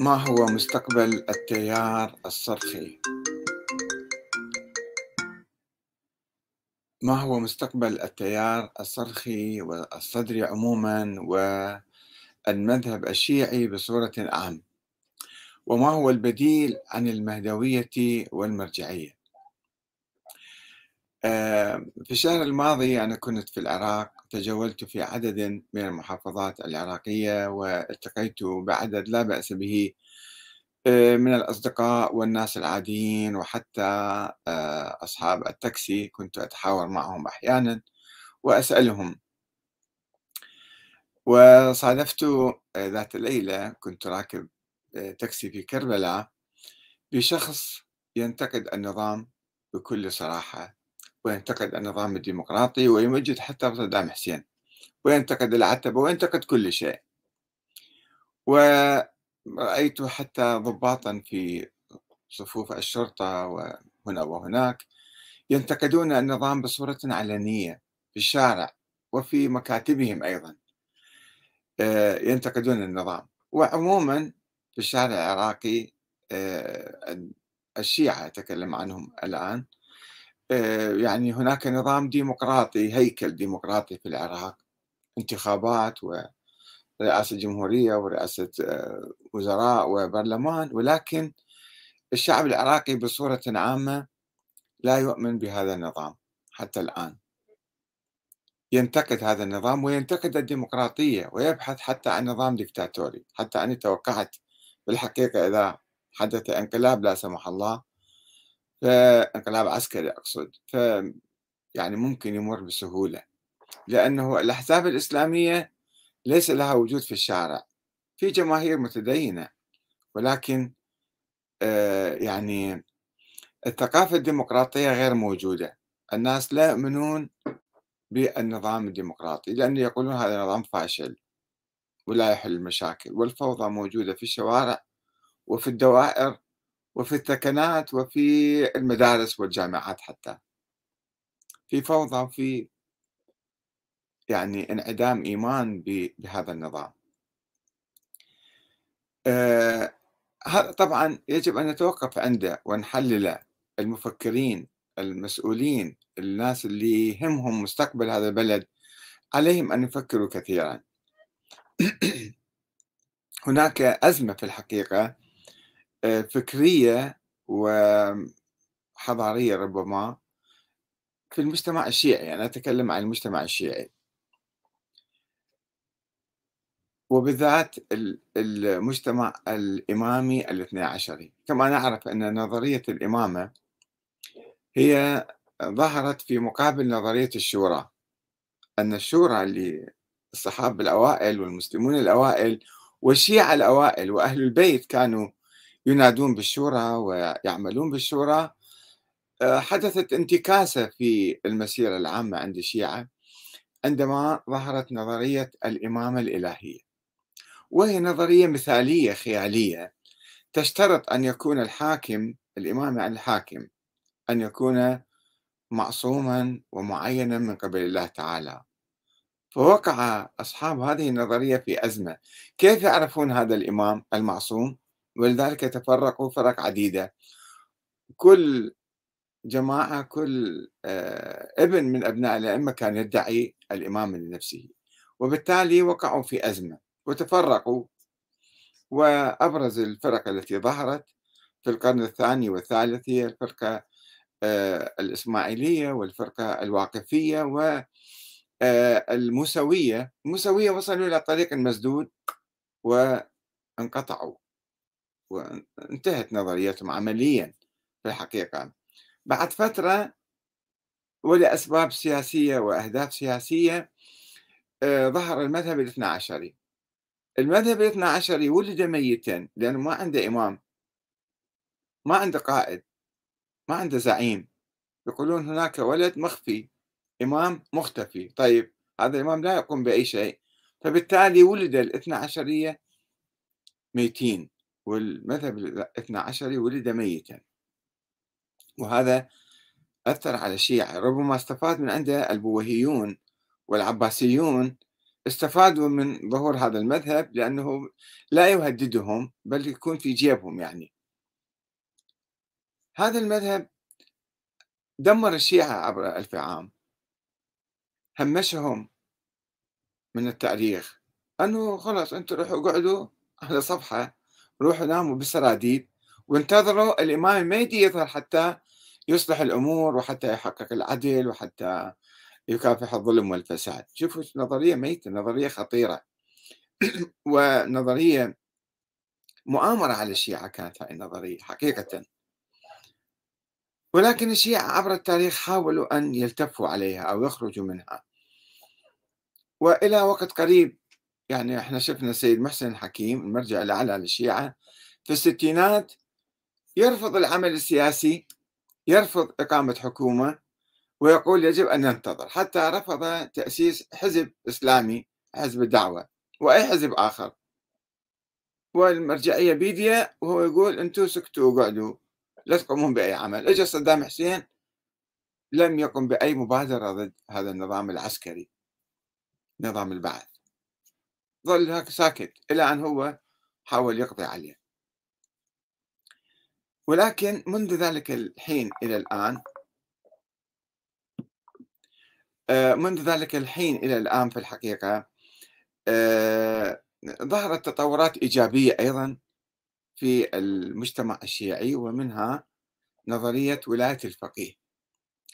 ما هو مستقبل التيار الصرخي؟ ما هو مستقبل التيار الصرخي والصدري عموما والمذهب الشيعي بصورة عام؟ وما هو البديل عن المهدوية والمرجعية؟ آه، في الشهر الماضي أنا كنت في العراق تجولت في عدد من المحافظات العراقية والتقيت بعدد لا بأس به آه، من الأصدقاء والناس العاديين وحتى آه، أصحاب التاكسي. كنت أتحاور معهم أحيانا وأسألهم. وصادفت ذات ليلة كنت راكب تاكسي في كربلاء بشخص ينتقد النظام بكل صراحة. وينتقد النظام الديمقراطي ويمجد حتى صدام حسين. وينتقد العتبة وينتقد كل شيء. ورأيت حتى ضباطا في صفوف الشرطة وهنا وهناك ينتقدون النظام بصورة علنية في الشارع وفي مكاتبهم أيضا. آه، ينتقدون النظام. وعموما في الشارع العراقي آه، الشيعة أتكلم عنهم الآن يعني هناك نظام ديمقراطي هيكل ديمقراطي في العراق انتخابات ورئاسة جمهورية ورئاسة آه، وزراء وبرلمان ولكن الشعب العراقي بصورة عامة لا يؤمن بهذا النظام حتى الآن. ينتقد هذا النظام وينتقد الديمقراطية ويبحث حتى عن نظام ديكتاتوري حتى أنا توقعت بالحقيقة إذا حدث انقلاب لا سمح الله فانقلاب عسكري أقصد ف يعني ممكن يمر بسهولة لأنه الأحزاب الإسلامية ليس لها وجود في الشارع في جماهير متدينة ولكن آه، يعني الثقافة الديمقراطية غير موجودة الناس لا يؤمنون بالنظام الديمقراطي لأن يقولون هذا نظام فاشل ولا يحل المشاكل والفوضى موجودة في الشوارع وفي الدوائر وفي الثكنات وفي المدارس والجامعات حتى. في فوضى وفي يعني انعدام إيمان بهذا النظام. آه طبعا يجب أن نتوقف عنده ونحلله المفكرين المسؤولين الناس اللي يهمهم مستقبل هذا البلد عليهم أن يفكروا كثيرا. هناك أزمة في الحقيقة فكرية وحضارية ربما في المجتمع الشيعي. أنا أتكلم عن المجتمع الشيعي. وبالذات المجتمع الإمامي الاثنى عشري. كما نعرف أن نظرية الإمامة هي ظهرت في مقابل نظرية الشورى. أن الشورى اللي الصحابة الأوائل والمسلمون الأوائل والشيعة الأوائل وأهل البيت كانوا ينادون بالشورى ويعملون بالشورى. آه، حدثت انتكاسة في المسيرة العامة عند الشيعة عندما ظهرت نظرية الإمامة الإلهية. وهي نظرية مثالية خيالية تشترط أن يكون الحاكم الإمام يعني الحاكم أن يكون معصوما ومعينا من قبل الله تعالى. فوقع أصحاب هذه النظرية في أزمة. كيف يعرفون هذا الإمام المعصوم؟ ولذلك تفرقوا فرق عديدة. كل جماعة كل آه، ابن من أبناء الأئمة كان يدعي الإمامة لنفسه وبالتالي وقعوا في أزمة وتفرقوا. وأبرز الفرق التي ظهرت في القرن الثاني والثالث هي الفرقة آه، الإسماعيلية والفرقة الواقفية والموسوية آه، الموسوية وصلوا إلى طريق مسدود وانقطعوا. وانتهت نظريتهم عمليا في الحقيقة. بعد فترة ولأسباب سياسية وأهداف سياسية آه، ظهر المذهب الاثنى عشري. المذهب الاثنى عشري ولد ميتا لأنه ما عنده إمام ما عنده قائد ما عنده زعيم. يقولون هناك ولد مخفي إمام مختفي. طيب هذا الإمام لا يقوم بأي شيء. فبالتالي ولد الاثنى عشرية ميتين. والمذهب الاثنى عشري ولد ميتا وهذا أثر على الشيعة. ربما استفاد من عنده البوهيون والعباسيون استفادوا من ظهور هذا المذهب لأنه لا يهددهم بل يكون في جيبهم يعني. هذا المذهب دمر الشيعة عبر ألف عام. همشهم من التاريخ. أنه خلاص أنتم روحوا اقعدوا على صفحة روحوا ناموا بالسراديب وانتظروا الإمام المهدي يظهر حتى يصلح الأمور وحتى يحقق العدل وحتى يكافح الظلم والفساد. شوفوا نظرية ميتة نظرية خطيرة. ونظرية مؤامرة على الشيعة كانت هذه النظرية حقيقة. ولكن الشيعة عبر التاريخ حاولوا أن يلتفوا عليها أو يخرجوا منها. وإلى وقت قريب يعني إحنا شفنا السيد محسن الحكيم المرجع الأعلى للشيعة في الستينات يرفض العمل السياسي يرفض إقامة حكومة ويقول يجب أن ننتظر حتى رفض تأسيس حزب إسلامي حزب الدعوة وأي حزب آخر. والمرجعية بيديا وهو يقول أنتم سكتوا وقعدوا لا تقومون بأي عمل. اجى صدام حسين لم يقم بأي مبادرة ضد هذا النظام العسكري نظام البعث. ظل هيك ساكت إلى أن هو حاول يقضي عليه. ولكن منذ ذلك الحين إلى الآن آه، منذ ذلك الحين إلى الآن في الحقيقة آه، ظهرت تطورات إيجابية أيضا في المجتمع الشيعي ومنها نظرية ولاية الفقيه.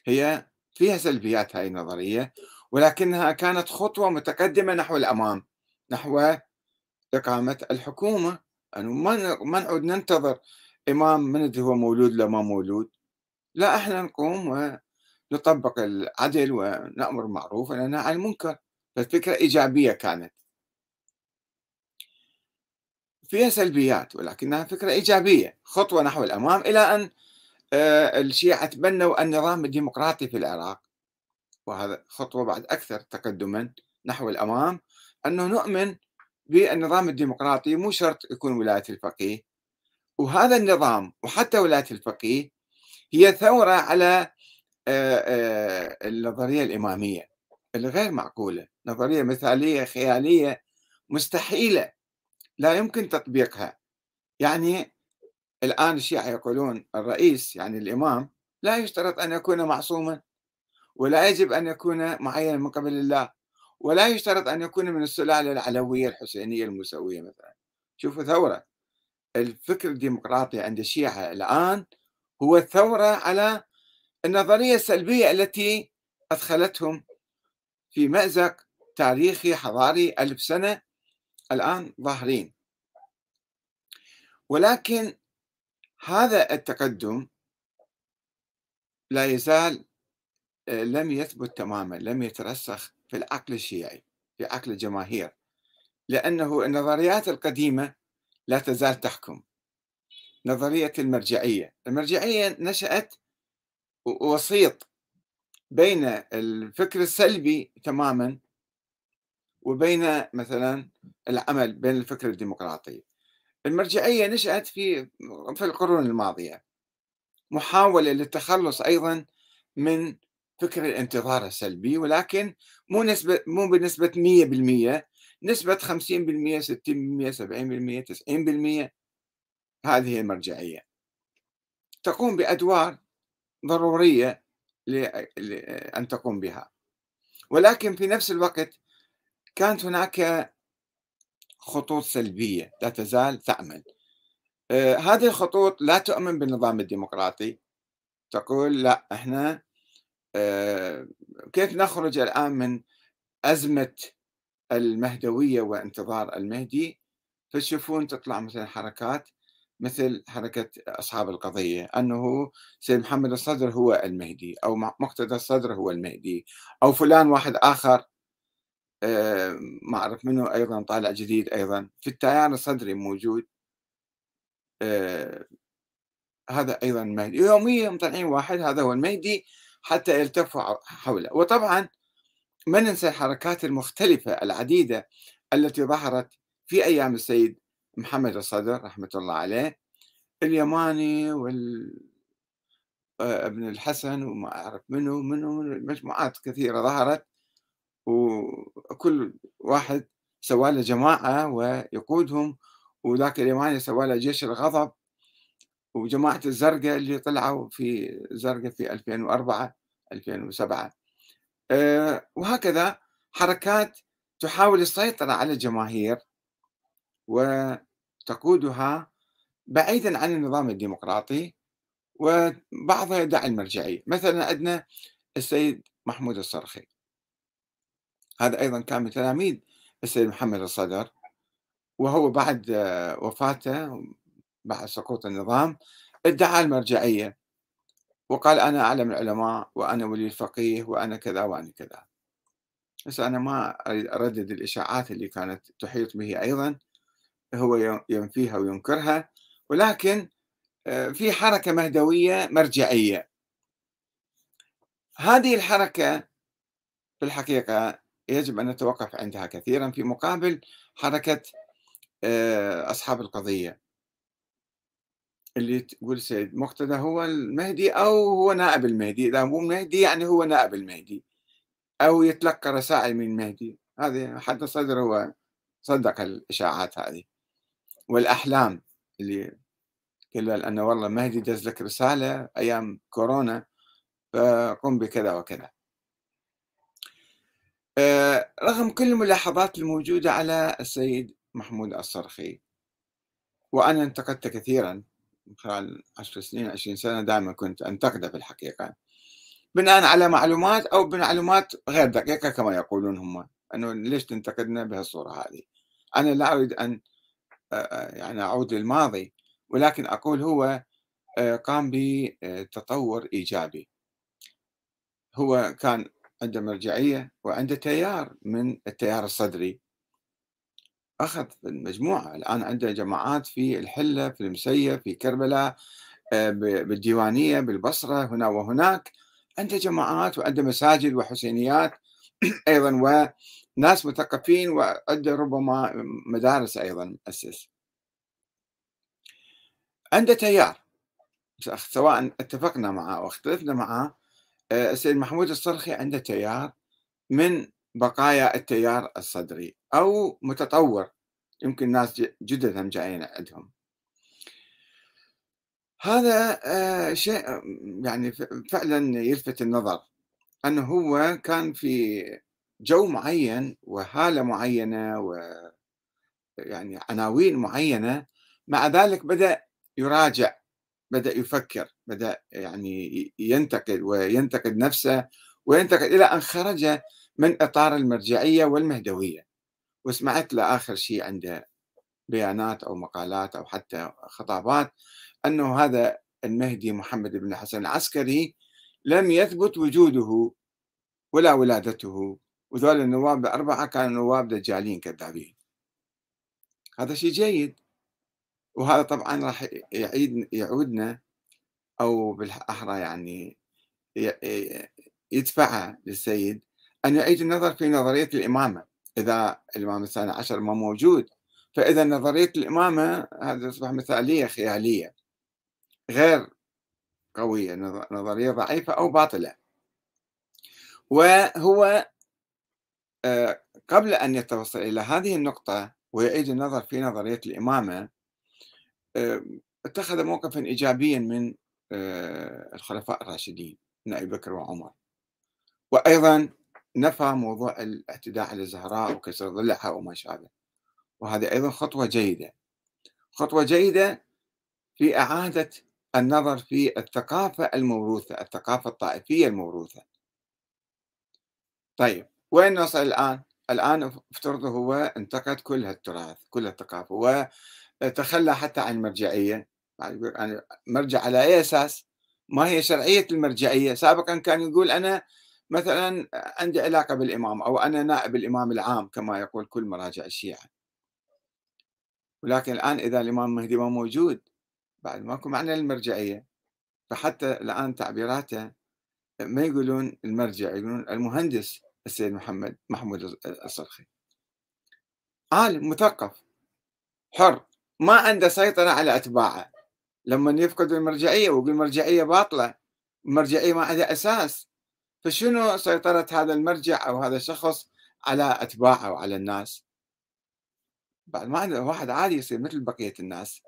هي فيها سلبيات هذه النظرية ولكنها كانت خطوة متقدمة نحو الأمام. نحو إقامة الحكومة. يعني ما نعود ننتظر إمام من هو مولود لا ما مولود. لا إحنا نقوم ونطبق العدل ونأمر بالمعروف وننهى عن المنكر. فالفكرة إيجابية كانت. فيها سلبيات ولكنها فكرة إيجابية خطوة نحو الأمام إلى أن آه، الشيعة تبنوا النظام الديمقراطي في العراق. وهذا خطوة بعد أكثر تقدما نحو الأمام. أنه نؤمن بالنظام الديمقراطي مو شرط يكون ولاية الفقيه. وهذا النظام وحتى ولاية الفقيه هي ثورة على آه، آه، النظرية الإمامية الغير معقولة. نظرية مثالية خيالية مستحيلة لا يمكن تطبيقها. يعني الآن الشيعة يقولون الرئيس يعني الإمام لا يشترط أن يكون معصوما ولا يجب أن يكون معينا من قبل الله. ولا يشترط أن يكون من السلالة العلوية الحسينية الموسوية مثلا. شوفوا ثورة. الفكر الديمقراطي عند الشيعة الآن هو الثورة على النظرية السلبية التي أدخلتهم في مأزق تاريخي حضاري ألف سنة الآن ظاهرين. ولكن هذا التقدم لا يزال آه، لم يثبت تماما لم يترسخ في العقل الشيعي في عقل الجماهير لأنه النظريات القديمة لا تزال تحكم. نظرية المرجعية المرجعية نشأت وسيط بين الفكر السلبي تماما وبين مثلا العمل بين الفكر الديمقراطي. المرجعية نشأت في في القرون الماضية. محاولة للتخلص أيضا من فكر الانتظار السلبي ولكن مو نسبة مو بنسبة 100% نسبة 50% 60% 70% 90% هذه المرجعية. تقوم بأدوار ضرورية لأن تقوم بها. ولكن في نفس الوقت كانت هناك خطوط سلبية لا تزال تعمل. آه، هذه الخطوط لا تؤمن بالنظام الديمقراطي. تقول لا إحنا كيف نخرج الآن من أزمة المهدوية وانتظار المهدي؟ فتشوفون تطلع مثلا حركات مثل حركة أصحاب القضية أنه سيد محمد الصدر هو المهدي أو مقتدى الصدر هو المهدي أو فلان واحد آخر آه، ما أعرف منه أيضا طالع جديد أيضا. في التيار الصدري موجود آه، هذا أيضا المهدي. يوميا مطلعين واحد هذا هو المهدي. حتى يلتفوا حوله. وطبعا ما ننسى الحركات المختلفة العديدة التي ظهرت في أيام السيد محمد الصدر رحمة الله عليه اليماني وال آه، ابن الحسن وما أعرف منه منه, منه مجموعات كثيرة ظهرت. وكل واحد سوى له جماعة ويقودهم وذاك اليماني سوى له جيش الغضب. وجماعة الزرقاء اللي طلعوا في زرقاء في 2004 2007 أه وهكذا حركات تحاول السيطرة على الجماهير وتقودها بعيدا عن النظام الديمقراطي وبعضها يدعي المرجعية. مثلا عندنا السيد محمود الصرخي. هذا أيضا كان من تلاميذ السيد محمد الصدر وهو بعد وفاته بعد سقوط النظام ادعى المرجعية وقال أنا أعلم العلماء وأنا ولي الفقيه وأنا كذا وأنا كذا. بس أنا ما أردد الإشاعات اللي كانت تحيط به أيضا هو ينفيها وينكرها ولكن آه، في حركة مهدوية مرجعية. هذه الحركة في الحقيقة يجب أن نتوقف عندها كثيرا في مقابل حركة آه، أصحاب القضية. اللي تقول سيد مقتدى هو المهدي أو هو نائب المهدي إذا مو المهدي يعني هو نائب المهدي أو يتلقى رسائل من المهدي. هذه حتى صدر هو صدق الإشاعات هذه. والأحلام اللي قال أنه والله مهدي دز لك رسالة أيام كورونا فقم بكذا وكذا. آه، رغم كل الملاحظات الموجودة على السيد محمود الصرخي وأنا انتقدت كثيرا خلال عشر سنين عشرين سنة دائما كنت أنتقده في الحقيقة. بناء على معلومات أو بمعلومات غير دقيقة كما يقولون هم أنه ليش تنتقدنا بهالصورة هذه؟ أنا لا أريد أن يعني أعود للماضي ولكن أقول هو قام بتطور إيجابي. هو كان عنده مرجعية وعنده تيار من التيار الصدري. أخذ المجموعة. الآن عنده جماعات في الحلة في المسية في كربلاء آه، بالديوانية بالبصرة هنا وهناك. عنده جماعات وعنده مساجد وحسينيات أيضا وناس مثقفين وعنده ربما مدارس أيضا أسس. عنده تيار. سواء اتفقنا معه أو اختلفنا معه آه، السيد محمود الصرخي عنده تيار من بقايا التيار الصدري. أو متطور يمكن ناس جدد هم جايين عندهم. هذا آه، شيء يعني فعلا يلفت النظر أنه هو كان في جو معين وحالة معينة و يعني عناوين معينة. مع ذلك بدأ يراجع بدأ يفكر بدأ يعني ينتقد وينتقد نفسه وينتقد إلى أن خرج من إطار المرجعية والمهدوية. وسمعت له آخر شيء عنده بيانات أو مقالات أو حتى خطابات أنه هذا المهدي محمد بن حسن العسكري لم يثبت وجوده ولا ولادته وذول النواب الأربعة كانوا نواب دجالين كذابين. هذا شيء جيد وهذا طبعا راح يعيد يعودنا أو بالأحرى يعني يدفعها للسيد أن يعيد النظر في نظرية الإمامة. إذا الإمام الثاني عشر ما موجود. فإذا نظرية الإمامة هذا تصبح مثالية خيالية. غير قوية نظرية ضعيفة أو باطلة. وهو آه، قبل أن يتوصل إلى هذه النقطة ويعيد النظر في نظرية الإمامة اتخذ موقفا ايجابيا من آه، الخلفاء الراشدين من ابي بكر وعمر. وأيضا نفى موضوع الاعتداء على الزهراء وكسر ضلعها وما شابه. وهذه أيضا خطوة جيدة. خطوة جيدة في إعادة النظر في الثقافة الموروثة الثقافة الطائفية الموروثة. طيب وين نصل الآن؟ الآن افترض هو انتقد كل هالتراث كل الثقافة. تخلى حتى عن المرجعية. يعني مرجع على أي أساس؟ ما هي شرعية المرجعية؟ سابقا كان يقول أنا مثلا عندي علاقة بالإمام أو أنا نائب الإمام العام كما يقول كل مراجع الشيعة. ولكن الآن إذا الإمام المهدي ما موجود بعد ماكو معنى للمرجعية. فحتى الآن تعبيراته ما يقولون المرجع يقولون المهندس السيد محمد محمود الصرخي. عالم مثقف حر ما عنده سيطرة على أتباعه. لما يفقد المرجعية ويقول المرجعية باطلة المرجعية ما عندها أساس. فشنو سيطرة هذا المرجع أو هذا الشخص على أتباعه وعلى الناس؟ بعد ما واحد عادي يصير مثل بقية الناس.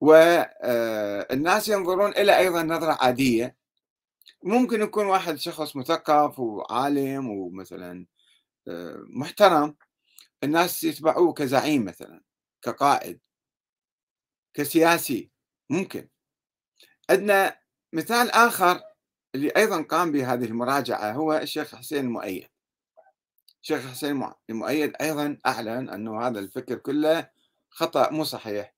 والناس آه، ينظرون إلى أيضا نظرة عادية. ممكن يكون واحد شخص مثقف وعالم ومثلا آه، محترم. الناس يتبعوه كزعيم مثلا كقائد كسياسي ممكن. عندنا مثال آخر. اللي أيضا قام بهذه المراجعة هو الشيخ حسين المؤيد. الشيخ حسين المؤيد أيضا أعلن أنه هذا الفكر كله خطأ مو صحيح.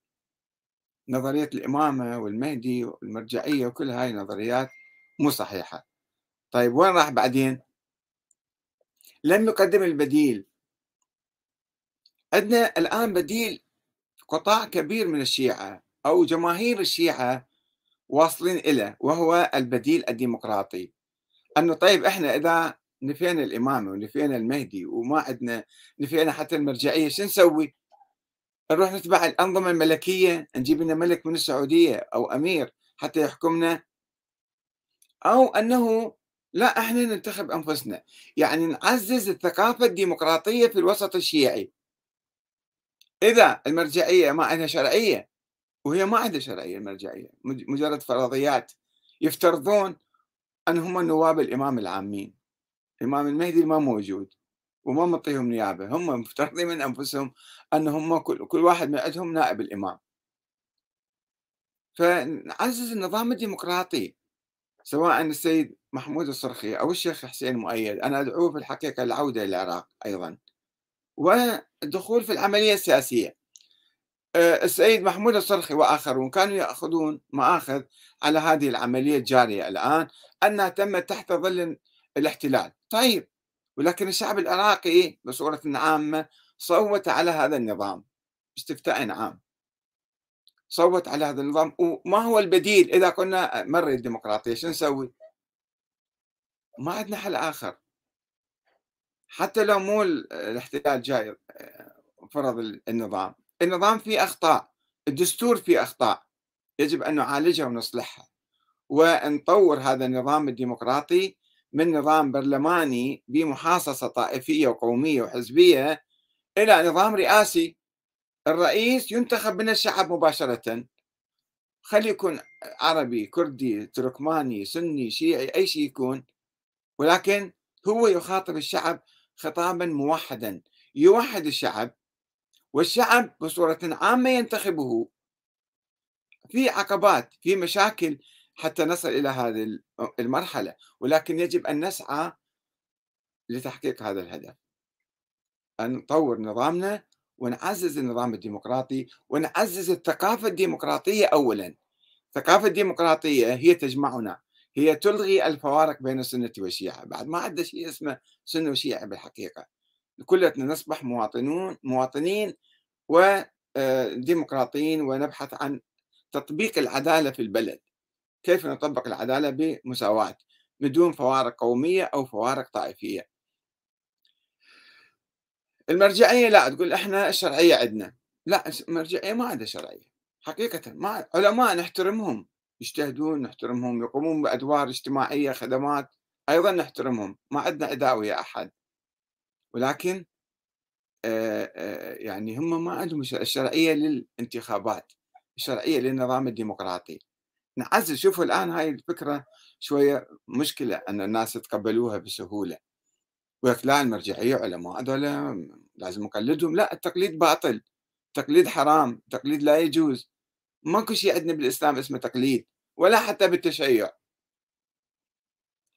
نظرية الإمامة والمهدي والمرجعية وكل هاي النظريات مو صحيحة. طيب وين راح بعدين؟ لم يقدم البديل. عندنا الآن بديل قطاع كبير من الشيعة أو جماهير الشيعة واصلين إليه وهو البديل الديمقراطي. أنه طيب إحنا إذا نفينا الإمامة ونفينا المهدي وما عندنا نفينا حتى المرجعية شو نسوي؟ نروح نتبع الأنظمة الملكية نجيب لنا ملك من السعودية أو أمير حتى يحكمنا. أو أنه لا إحنا ننتخب أنفسنا. يعني نعزز الثقافة الديمقراطية في الوسط الشيعي. إذا المرجعية ما عندها شرعية وهي ما عندها شرعية المرجعيه مجرد فرضيات يفترضون ان هم نواب الإمام العامين. الإمام المهدي ما موجود وما مطيهم نيابة هم مفترضين من أنفسهم ان هم كل, كل واحد من عندهم نائب الإمام. فنعزز النظام الديمقراطي سواء السيد محمود الصرخي أو الشيخ حسين مؤيد أنا أدعوه في الحقيقة للعودة إلى العراق أيضا. والدخول في العملية السياسية. السيد محمود الصرخي وآخرون كانوا يأخذون مآخذ على هذه العملية الجارية الآن أنها تمت تحت ظل الاحتلال. طيب ولكن الشعب العراقي بصورة عامة صوت على هذا النظام استفتاء عام. صوت على هذا النظام وما هو البديل؟ إذا قلنا مر الديمقراطية شو نسوي؟ ما عندنا حل آخر. حتى لو مو الاحتلال جاي فرض النظام النظام فيه أخطاء الدستور فيه أخطاء يجب أن نعالجها ونصلحها. ونطور هذا النظام الديمقراطي من نظام برلماني بمحاصصة طائفية وقومية وحزبية إلى نظام رئاسي. الرئيس ينتخب من الشعب مباشرة. خلي يكون عربي كردي تركماني سني شيعي أي شيء يكون. ولكن هو يخاطب الشعب خطابا موحدا يوحد الشعب والشعب بصورة عامة ينتخبه. في عقبات في مشاكل حتى نصل إلى هذه المرحلة ولكن يجب أن نسعى لتحقيق هذا الهدف. أن نطور نظامنا ونعزز النظام الديمقراطي ونعزز الثقافة الديمقراطية أولا. الثقافة الديمقراطية هي تجمعنا هي تلغي الفوارق بين السنة والشيعة. بعد ما عندنا شيء اسمه سنة وشيعة بالحقيقة. كلنا نصبح مواطنون مواطنين وديمقراطيين ونبحث عن تطبيق العدالة في البلد. كيف نطبق العدالة بمساواة؟ بدون فوارق قومية أو فوارق طائفية. المرجعية لا تقول إحنا الشرعية عندنا. لا المرجعية ما عندها شرعية. حقيقة ما علماء نحترمهم. يجتهدون نحترمهم يقومون بأدوار اجتماعية خدمات. أيضا نحترمهم. ما عندنا عداء ويا أحد. ولكن يعني هم ما عندهم الشرعية للانتخابات الشرعية للنظام الديمقراطي. نعزز شوفوا الآن هاي الفكرة شوية مشكلة أن الناس يتقبلوها بسهولة. ويقول لا المرجعية علماء هذول لازم نقلدهم لا التقليد باطل. التقليد حرام. التقليد لا يجوز. ماكو شيء عندنا بالإسلام اسمه تقليد ولا حتى بالتشيع.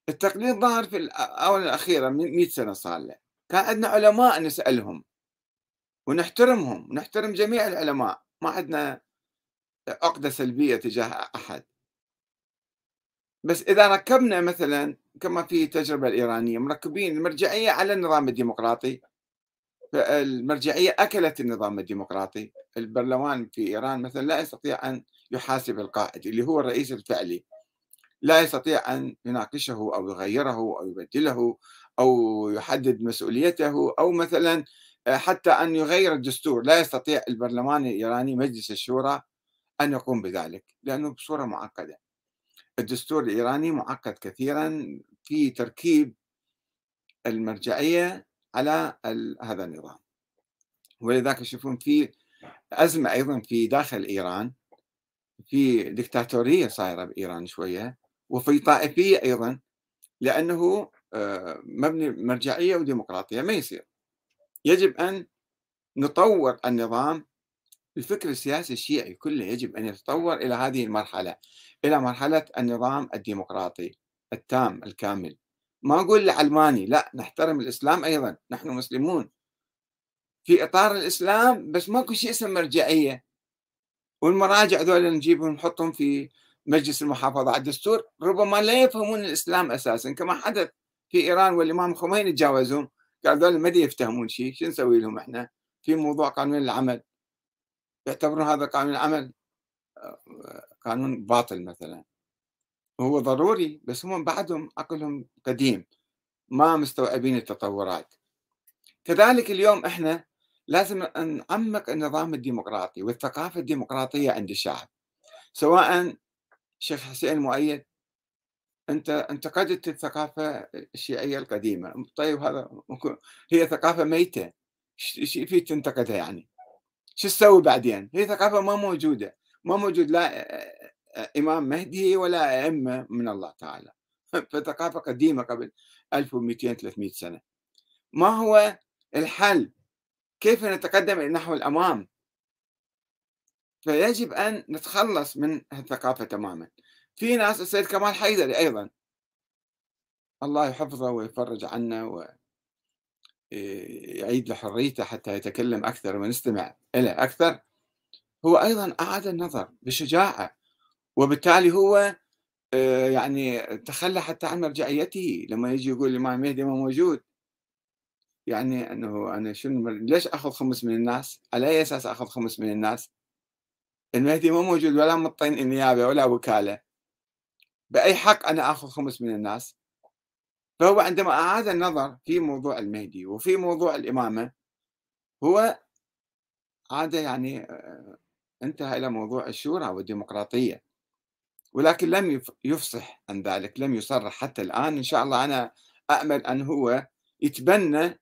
التقليد ظهر في الآونة الأخيرة من 100 سنة صار له. كان عندنا علماء نسألهم ونحترمهم ونحترم جميع العلماء. ما عندنا عقدة سلبية تجاه أحد. بس إذا ركبنا مثلا كما في التجربة الإيرانية مركبين المرجعية على النظام الديمقراطي. المرجعية أكلت النظام الديمقراطي. البرلمان في إيران مثلا لا يستطيع أن يحاسب القائد اللي هو الرئيس الفعلي. لا يستطيع أن يناقشه أو يغيره أو يبدله. أو يحدد مسؤوليته أو مثلا حتى أن يغير الدستور. لا يستطيع البرلمان الإيراني مجلس الشورى أن يقوم بذلك لأنه بصورة معقدة. الدستور الإيراني معقد كثيرا في تركيب المرجعية على هذا النظام. ولذلك يشوفون في أزمة أيضا في داخل إيران في دكتاتورية صايرة بإيران شوية وفي طائفية أيضا لأنه آه، مبني مرجعية وديمقراطية. ما يصير. يجب أن نطور النظام الفكر السياسي الشيعي كله يجب أن يتطور إلى هذه المرحلة إلى مرحلة النظام الديمقراطي التام الكامل. ما أقول العلماني لا نحترم الإسلام أيضا نحن مسلمون. في إطار الإسلام بس ماكو شيء اسمه مرجعية. والمراجع ذولا نجيبهم نحطهم في مجلس المحافظة على الدستور ربما لا يفهمون الإسلام أساسا كما حدث في إيران والإمام الخميني تجاوزهم قال ذولا ما يفتهمون شيء شو نسوي لهم إحنا؟ في موضوع قانون العمل. يعتبرون هذا قانون العمل آه، قانون باطل مثلا. هو ضروري بس هم بعدهم عقلهم قديم ما مستوعبين التطورات. كذلك اليوم إحنا لازم نعمق النظام الديمقراطي والثقافة الديمقراطية عند الشعب سواء شيخ حسين مؤيد أنت انتقدت الثقافة الشيعية القديمة. طيب هذا هي ثقافة ميتة. إيش في تنتقدها يعني؟ شو تسوي بعدين؟ هي ثقافة ما موجودة. ما موجود لا إمام مهدي ولا أئمة من الله تعالى. فثقافة قديمة قبل 1200 300 سنة. ما هو الحل؟ كيف نتقدم نحو الأمام؟ فيجب أن نتخلص من الثقافة تماما. في ناس السيد كمال حيدري أيضا. الله يحفظه ويفرج عنا ويعيد له حريته حتى يتكلم أكثر ونستمع إليه أكثر. هو أيضا أعاد النظر بشجاعة وبالتالي هو آه، يعني تخلى حتى عن مرجعيته. لما يجي يقول الإمام مهدي ما موجود. يعني أنه أنا شنو ليش أخذ خمس من الناس؟ على أي أساس أخذ خمس من الناس؟ المهدي ما موجود ولا مطين النيابة ولا وكالة. بأي حق أنا أخذ خمس من الناس؟ فهو عندما أعاد النظر في موضوع المهدي وفي موضوع الإمامة هو عاد يعني انتهى إلى موضوع الشورى والديمقراطية. ولكن لم يفصح عن ذلك لم يصرح حتى الآن. إن شاء الله أنا أأمل أن هو يتبنى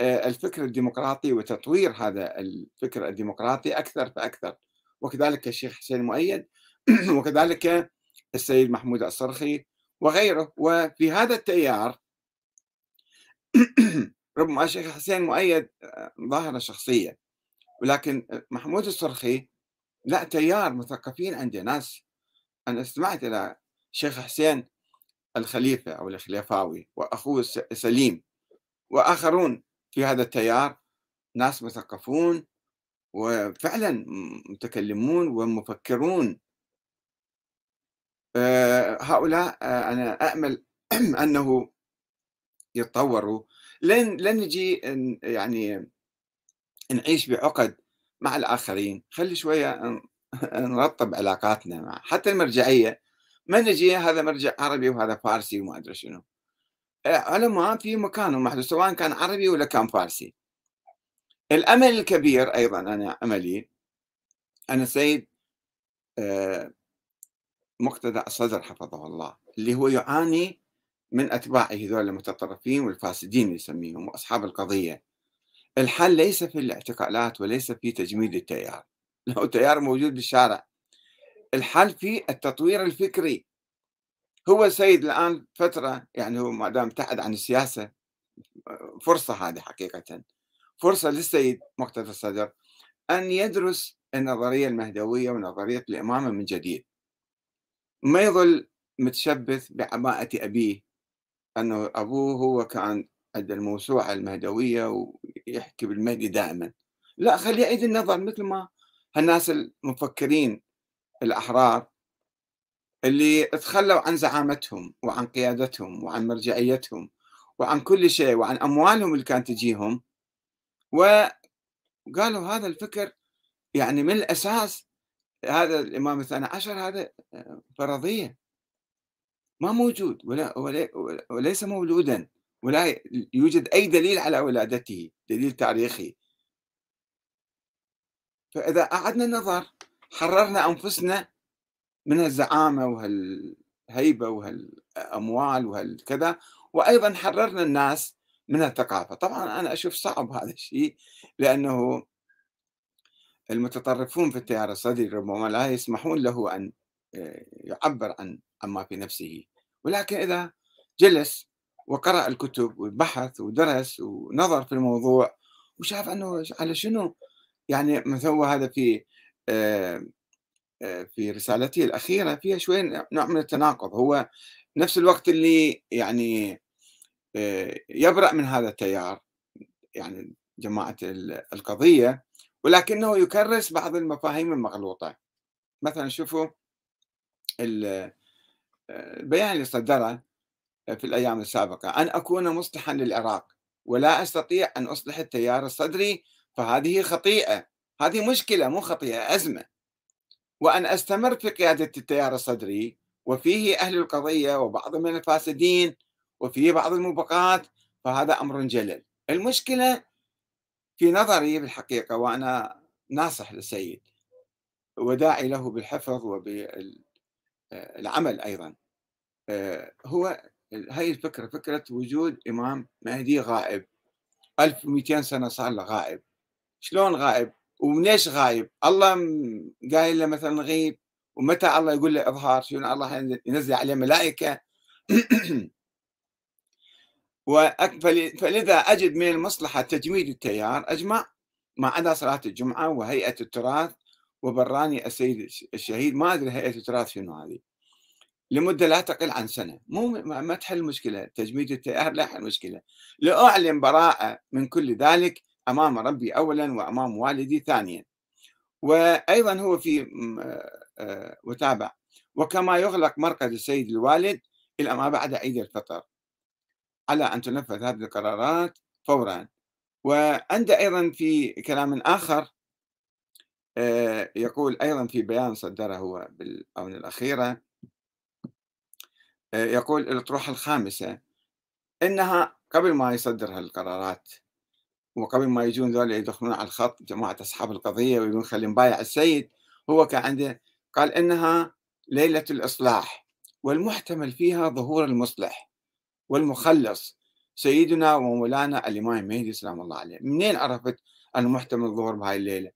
الفكر الديمقراطي وتطوير هذا الفكر الديمقراطي أكثر فأكثر. وكذلك الشيخ حسين مؤيد وكذلك السيد محمود الصرخي وغيره. وفي هذا التيار ربما الشيخ حسين مؤيد آه، ظاهرة شخصية. ولكن محمود الصرخي لا تيار مثقفين عنده ناس. أنا استمعت إلى شيخ حسين الخليفة أو الخليفاوي وأخوه سليم وآخرون في هذا التيار. ناس مثقفون وفعلا متكلمون ومفكرون. آه، هؤلاء آه، أنا أأمل أنه يتطوروا. لن لن نجي يعني نعيش بعقد مع الآخرين. خلي شوية نرطب علاقاتنا مع حتى المرجعية. ما نجي هذا مرجع عربي وهذا فارسي وما أدري شنو. علماء في مكانهم محدود سواء كان عربي ولا كان فارسي. الأمل الكبير أيضا أنا أملي أنا سيد آه، مقتدى الصدر حفظه الله اللي هو يعاني من أتباعه ذول المتطرفين والفاسدين يسميهم وأصحاب القضية. الحل ليس في الاعتقالات وليس في تجميد التيار لو تيار موجود بالشارع. الحل في التطوير الفكري. هو السيد الآن فترة يعني هو ما دام ابتعد عن السياسة فرصة هذه حقيقة. فرصة للسيد مقتدى الصدر أن يدرس النظرية المهدوية ونظرية الإمامة من جديد. ما يظل متشبث بعباءة أبيه أنه أبوه هو كان عند الموسوعة المهدوية ويحكي بالمهدي دائما. لا خليه يعيد النظر مثل ما هالناس المفكرين الأحرار اللي تخلوا عن زعامتهم وعن قيادتهم وعن مرجعيتهم وعن كل شيء وعن أموالهم اللي كانت تجيهم. وقالوا هذا الفكر يعني من الأساس هذا الإمام الثاني عشر هذا فرضية. ما موجود ولا, وليس مولودا ولا يوجد أي دليل على ولادته دليل تاريخي. فإذا أعدنا النظر حررنا أنفسنا من الزعامة وهالهيبة وهالأموال وهالكذا وأيضا حررنا الناس من الثقافة. طبعا أنا أشوف صعب هذا الشيء لأنه المتطرفون في التيار الصدري ربما لا يسمحون له أن آه، يعبر عن عما في نفسه. ولكن إذا جلس وقرأ الكتب وبحث ودرس ونظر في الموضوع وشاف أنه على شنو؟ يعني مثل هذا في آه، آه، في رسالته الأخيرة فيها شوي نوع من التناقض. هو نفس الوقت اللي يعني يبرأ من هذا التيار يعني جماعة القضية ولكنه يكرس بعض المفاهيم المغلوطة. مثلا شوفوا البيان اللي صدره في الأيام السابقة. أن أكون مصلحا للعراق ولا أستطيع أن أصلح التيار الصدري فهذه خطيئة. هذه مشكلة مو خطيئة أزمة. وأن أستمر في قيادة التيار الصدري وفيه أهل القضية وبعض من الفاسدين وفيه بعض الموبقات فهذا أمر جلل. المشكلة في نظري بالحقيقة وأنا ناصح للسيد وداعي له بالحفظ وبالعمل أيضا. هو هاي الفكرة فكرة وجود إمام مهدي غائب. 1200 سنة صار له غائب. شلون غائب؟ وليش غايب الله قايل له مثلا غيب ومتى الله يقول له إظهار؟ شنو الله ينزل عليه ملائكة؟ فلذا أجد من المصلحة تجميد التيار أجمع ما عدا صلاة الجمعة وهيئة التراث وبراني السيد الشهيد. ما أدري هيئة التراث شنو هذه. لمدة لا تقل عن سنة. مو ما تحل المشكلة تجميد التيار لا يحل المشكلة لأعلن براءة من كل ذلك أمام ربي أولا وأمام والدي ثانيا. وأيضا هو في وتابع وكما يغلق مركز السيد الوالد إلى ما بعد عيد الفطر. على أن تنفذ هذه القرارات فورا. وعنده أيضا في كلام آخر آه، يقول أيضا في بيان صدره هو بالآونة الأخيرة آه، يقول الأطروحة الخامسة إنها قبل ما يصدر هالقرارات وقبل ما يجون ذولا يدخلون على الخط جماعة أصحاب القضية ويقولون خلي نبايع السيد هو كان عنده قال إنها ليلة الإصلاح والمحتمل فيها ظهور المصلح. والمخلص سيدنا ومولانا الإمام المهدي سلام الله عليه. منين عرفت أن محتمل الظهور بهاي الليلة؟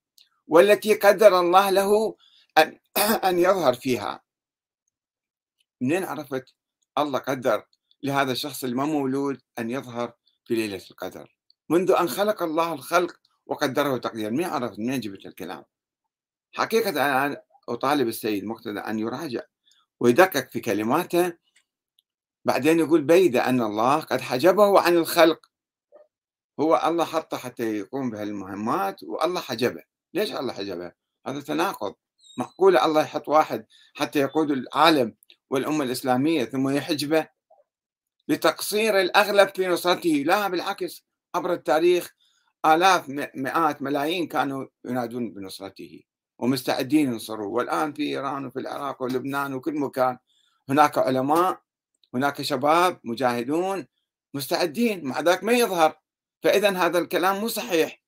والتي قدر الله له أن, أن يظهر فيها. منين عرفت الله قدر لهذا الشخص اللي ما مولود أن يظهر في ليلة القدر؟ منذ أن خلق الله الخلق وقدره تقديرا. من عرفت؟ منين جبت الكلام؟ حقيقة أنا أطالب السيد مقتدى أن يراجع ويدقق في كلماته بعدين يقول بيد أن الله قد حجبه عن الخلق. هو الله حطه حتى يقوم بهالمهمات والله حجبه. ليش الله حجبه؟ هذا تناقض. معقولة الله يحط واحد حتى يقود العالم والأمة الإسلامية ثم يحجبه لتقصير الأغلب في نصرته؟ لا بالعكس. عبر التاريخ آلاف مئات ملايين كانوا ينادون بنصرته ومستعدين ينصروا. والآن في إيران وفي العراق ولبنان وكل مكان هناك علماء هناك شباب مجاهدون مستعدين مع ذلك ما يظهر. فإذا هذا الكلام مو صحيح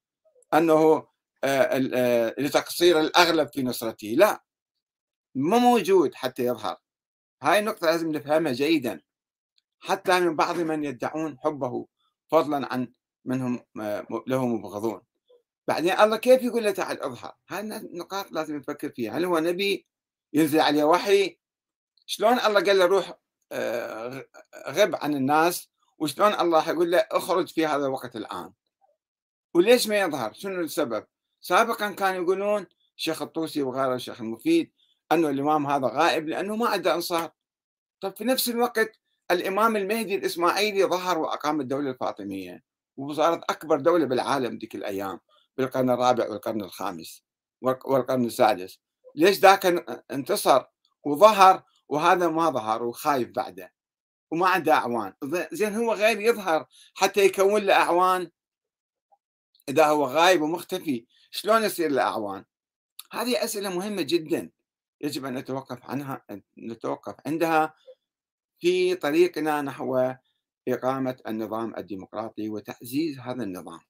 أنه آه، آه، لتقصير الأغلب في نصرته. لا. ما موجود حتى يظهر. هاي النقطة لازم نفهمها جيدا. حتى من بعض من يدعون حبه فضلا عن منهم آه، له مبغضون. بعدين الله كيف يقول له تعال اظهر؟ هاي النقاط لازم نفكر فيها. هل هو نبي؟ ينزل عليه وحي؟ شلون الله قال له روح غب عن الناس وشلون الله يقول له اخرج في هذا الوقت الآن؟ وليش ما يظهر؟ شنو السبب؟ سابقا كانوا يقولون الشيخ الطوسي وغيره الشيخ المفيد أنه الإمام هذا غائب لأنه ما عنده أنصار. طب في نفس الوقت الإمام المهدي الإسماعيلي ظهر وأقام الدولة الفاطمية وصارت أكبر دولة بالعالم ذيك الأيام بالقرن الرابع والقرن الخامس والقرن السادس. ليش ذاك انتصر وظهر وهذا ما ظهر وخايف بعده وما عنده أعوان. زين هو غير يظهر حتى يكون له أعوان؟ إذا هو غايب ومختفي شلون يصير له أعوان؟ هذه أسئلة مهمة جدا يجب أن نتوقف عنها نتوقف عندها في طريقنا نحو إقامة النظام الديمقراطي وتعزيز هذا النظام.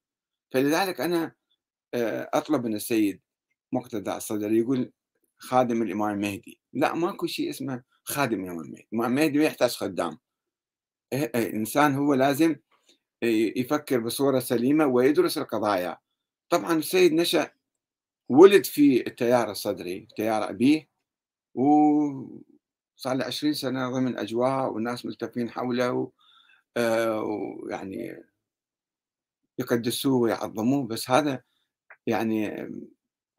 فلذلك أنا آه، أطلب من السيد مقتدى الصدر يقول خادم الإمام المهدي لا ماكو شيء اسمه خادم الامام المهدي الامام المهدي ما يحتاج خدام إيه، إيه، الانسان هو لازم يفكر بصورة سليمة ويدرس القضايا. طبعا السيد نشأ ولد في التيار الصدري تيار أبيه وصار له 20 سنة ضمن أجواء والناس ملتفين حوله آه، ويعني يقدسوه ويعظموه. بس هذا يعني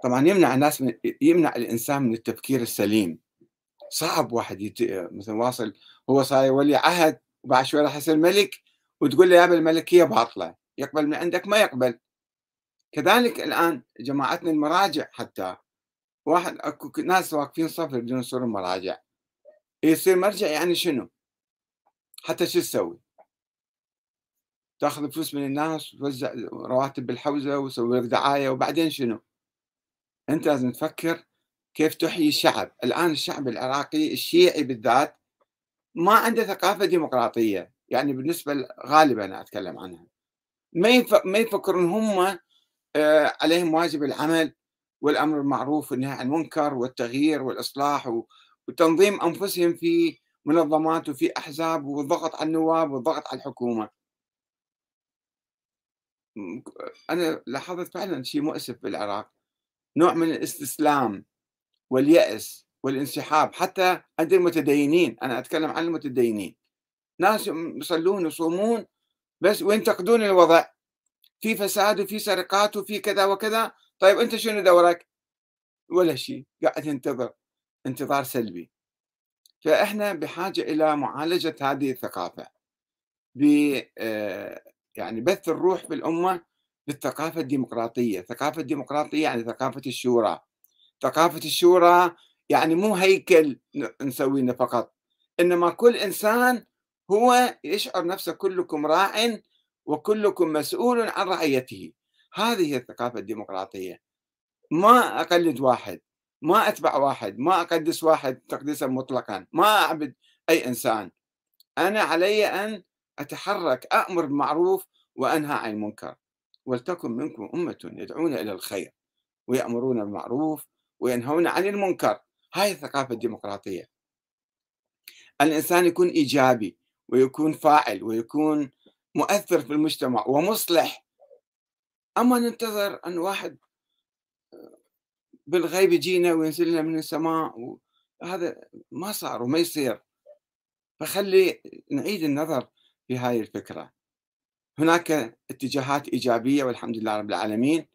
طبعا يمنع الناس من يمنع الإنسان من التفكير السليم. صعب واحد يت... مثلا واصل هو صاير ولي عهد وبعد شوي راح يصير ملك وتقول له يا الملكية باطله يقبل من عندك ما يقبل كذلك الآن جماعتنا المراجع حتى واحد أكو ناس واقفين صف بدون يصيرون مراجع يصير مرجع يعني شنو؟ حتى شو تسوي؟ تأخذ فلوس من الناس وتوزع رواتب بالحوزة وتسوي لك دعاية وبعدين شنو؟ أنت لازم تفكر كيف تحيي الشعب، الآن الشعب العراقي الشيعي بالذات ما عنده ثقافة ديمقراطية، يعني بالنسبة غالبا أنا أتكلم عنها. ما يفكرون هم آه، عليهم واجب العمل والأمر بالمعروف والنهي عن المنكر والتغيير والإصلاح وتنظيم أنفسهم في منظمات وفي أحزاب والضغط على النواب والضغط على الحكومة. أنا لاحظت فعلًا شيء مؤسف بالعراق، نوع من الاستسلام واليأس والانسحاب حتى عند المتدينين، أنا أتكلم عن المتدينين، ناس يصلون ويصومون بس وينتقدون الوضع، في فساد وفي سرقات وفي كذا وكذا، طيب أنت شنو دورك؟ ولا شيء، قاعد ينتظر انتظار سلبي، فإحنا بحاجة إلى معالجة هذه الثقافة. ب آه، يعني بث الروح في الأمة بالثقافة الديمقراطية. الثقافة الديمقراطية يعني ثقافة الشورى. ثقافة الشورى يعني مو هيكل نسوينه فقط. إنما كل إنسان هو يشعر نفسه كلكم راع وكلكم مسؤول عن رعيته. هذه هي الثقافة الديمقراطية. ما أقلد واحد ما أتبع واحد ما أقدس واحد تقديسا مطلقا ما أعبد أي إنسان. أنا علي أن أتحرك أأمر بالمعروف وأنهى عن المنكر. ولتكن منكم أمة يدعون إلى الخير ويأمرون بالمعروف وينهون عن المنكر. هاي الثقافة الديمقراطية. الإنسان يكون إيجابي ويكون فاعل ويكون مؤثر في المجتمع ومصلح. أما ننتظر أن واحد بالغيب يجينا وينزل لنا من السماء هذا ما صار وما يصير. فخلي نعيد النظر في هاي الفكرة. هناك اتجاهات إيجابية والحمد لله رب العالمين.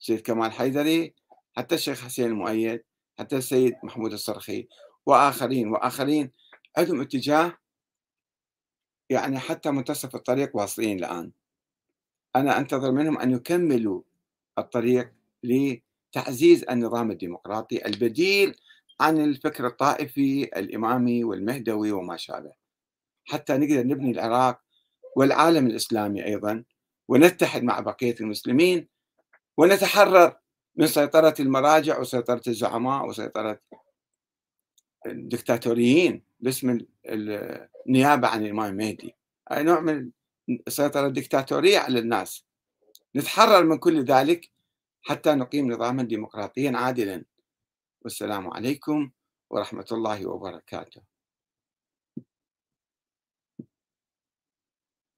السيد كمال حيدري حتى الشيخ حسين المؤيد حتى السيد محمود الصرخي وآخرين وآخرين عندهم اتجاه يعني حتى منتصف الطريق واصلين الآن. أنا أنتظر منهم أن يكملوا الطريق لتعزيز النظام الديمقراطي البديل عن الفكر الطائفي الإمامي والمهدوي وما شابه. حتى نقدر نبني العراق والعالم الإسلامي أيضا ونتحد مع بقية المسلمين ونتحرر من سيطرة المراجع وسيطرة الزعماء وسيطرة الدكتاتوريين باسم النيابة عن الإمام المهدي أي نوع من السيطرة الدكتاتورية على الناس. نتحرر من كل ذلك حتى نقيم نظاما ديمقراطيا عادلا. والسلام عليكم ورحمة الله وبركاته.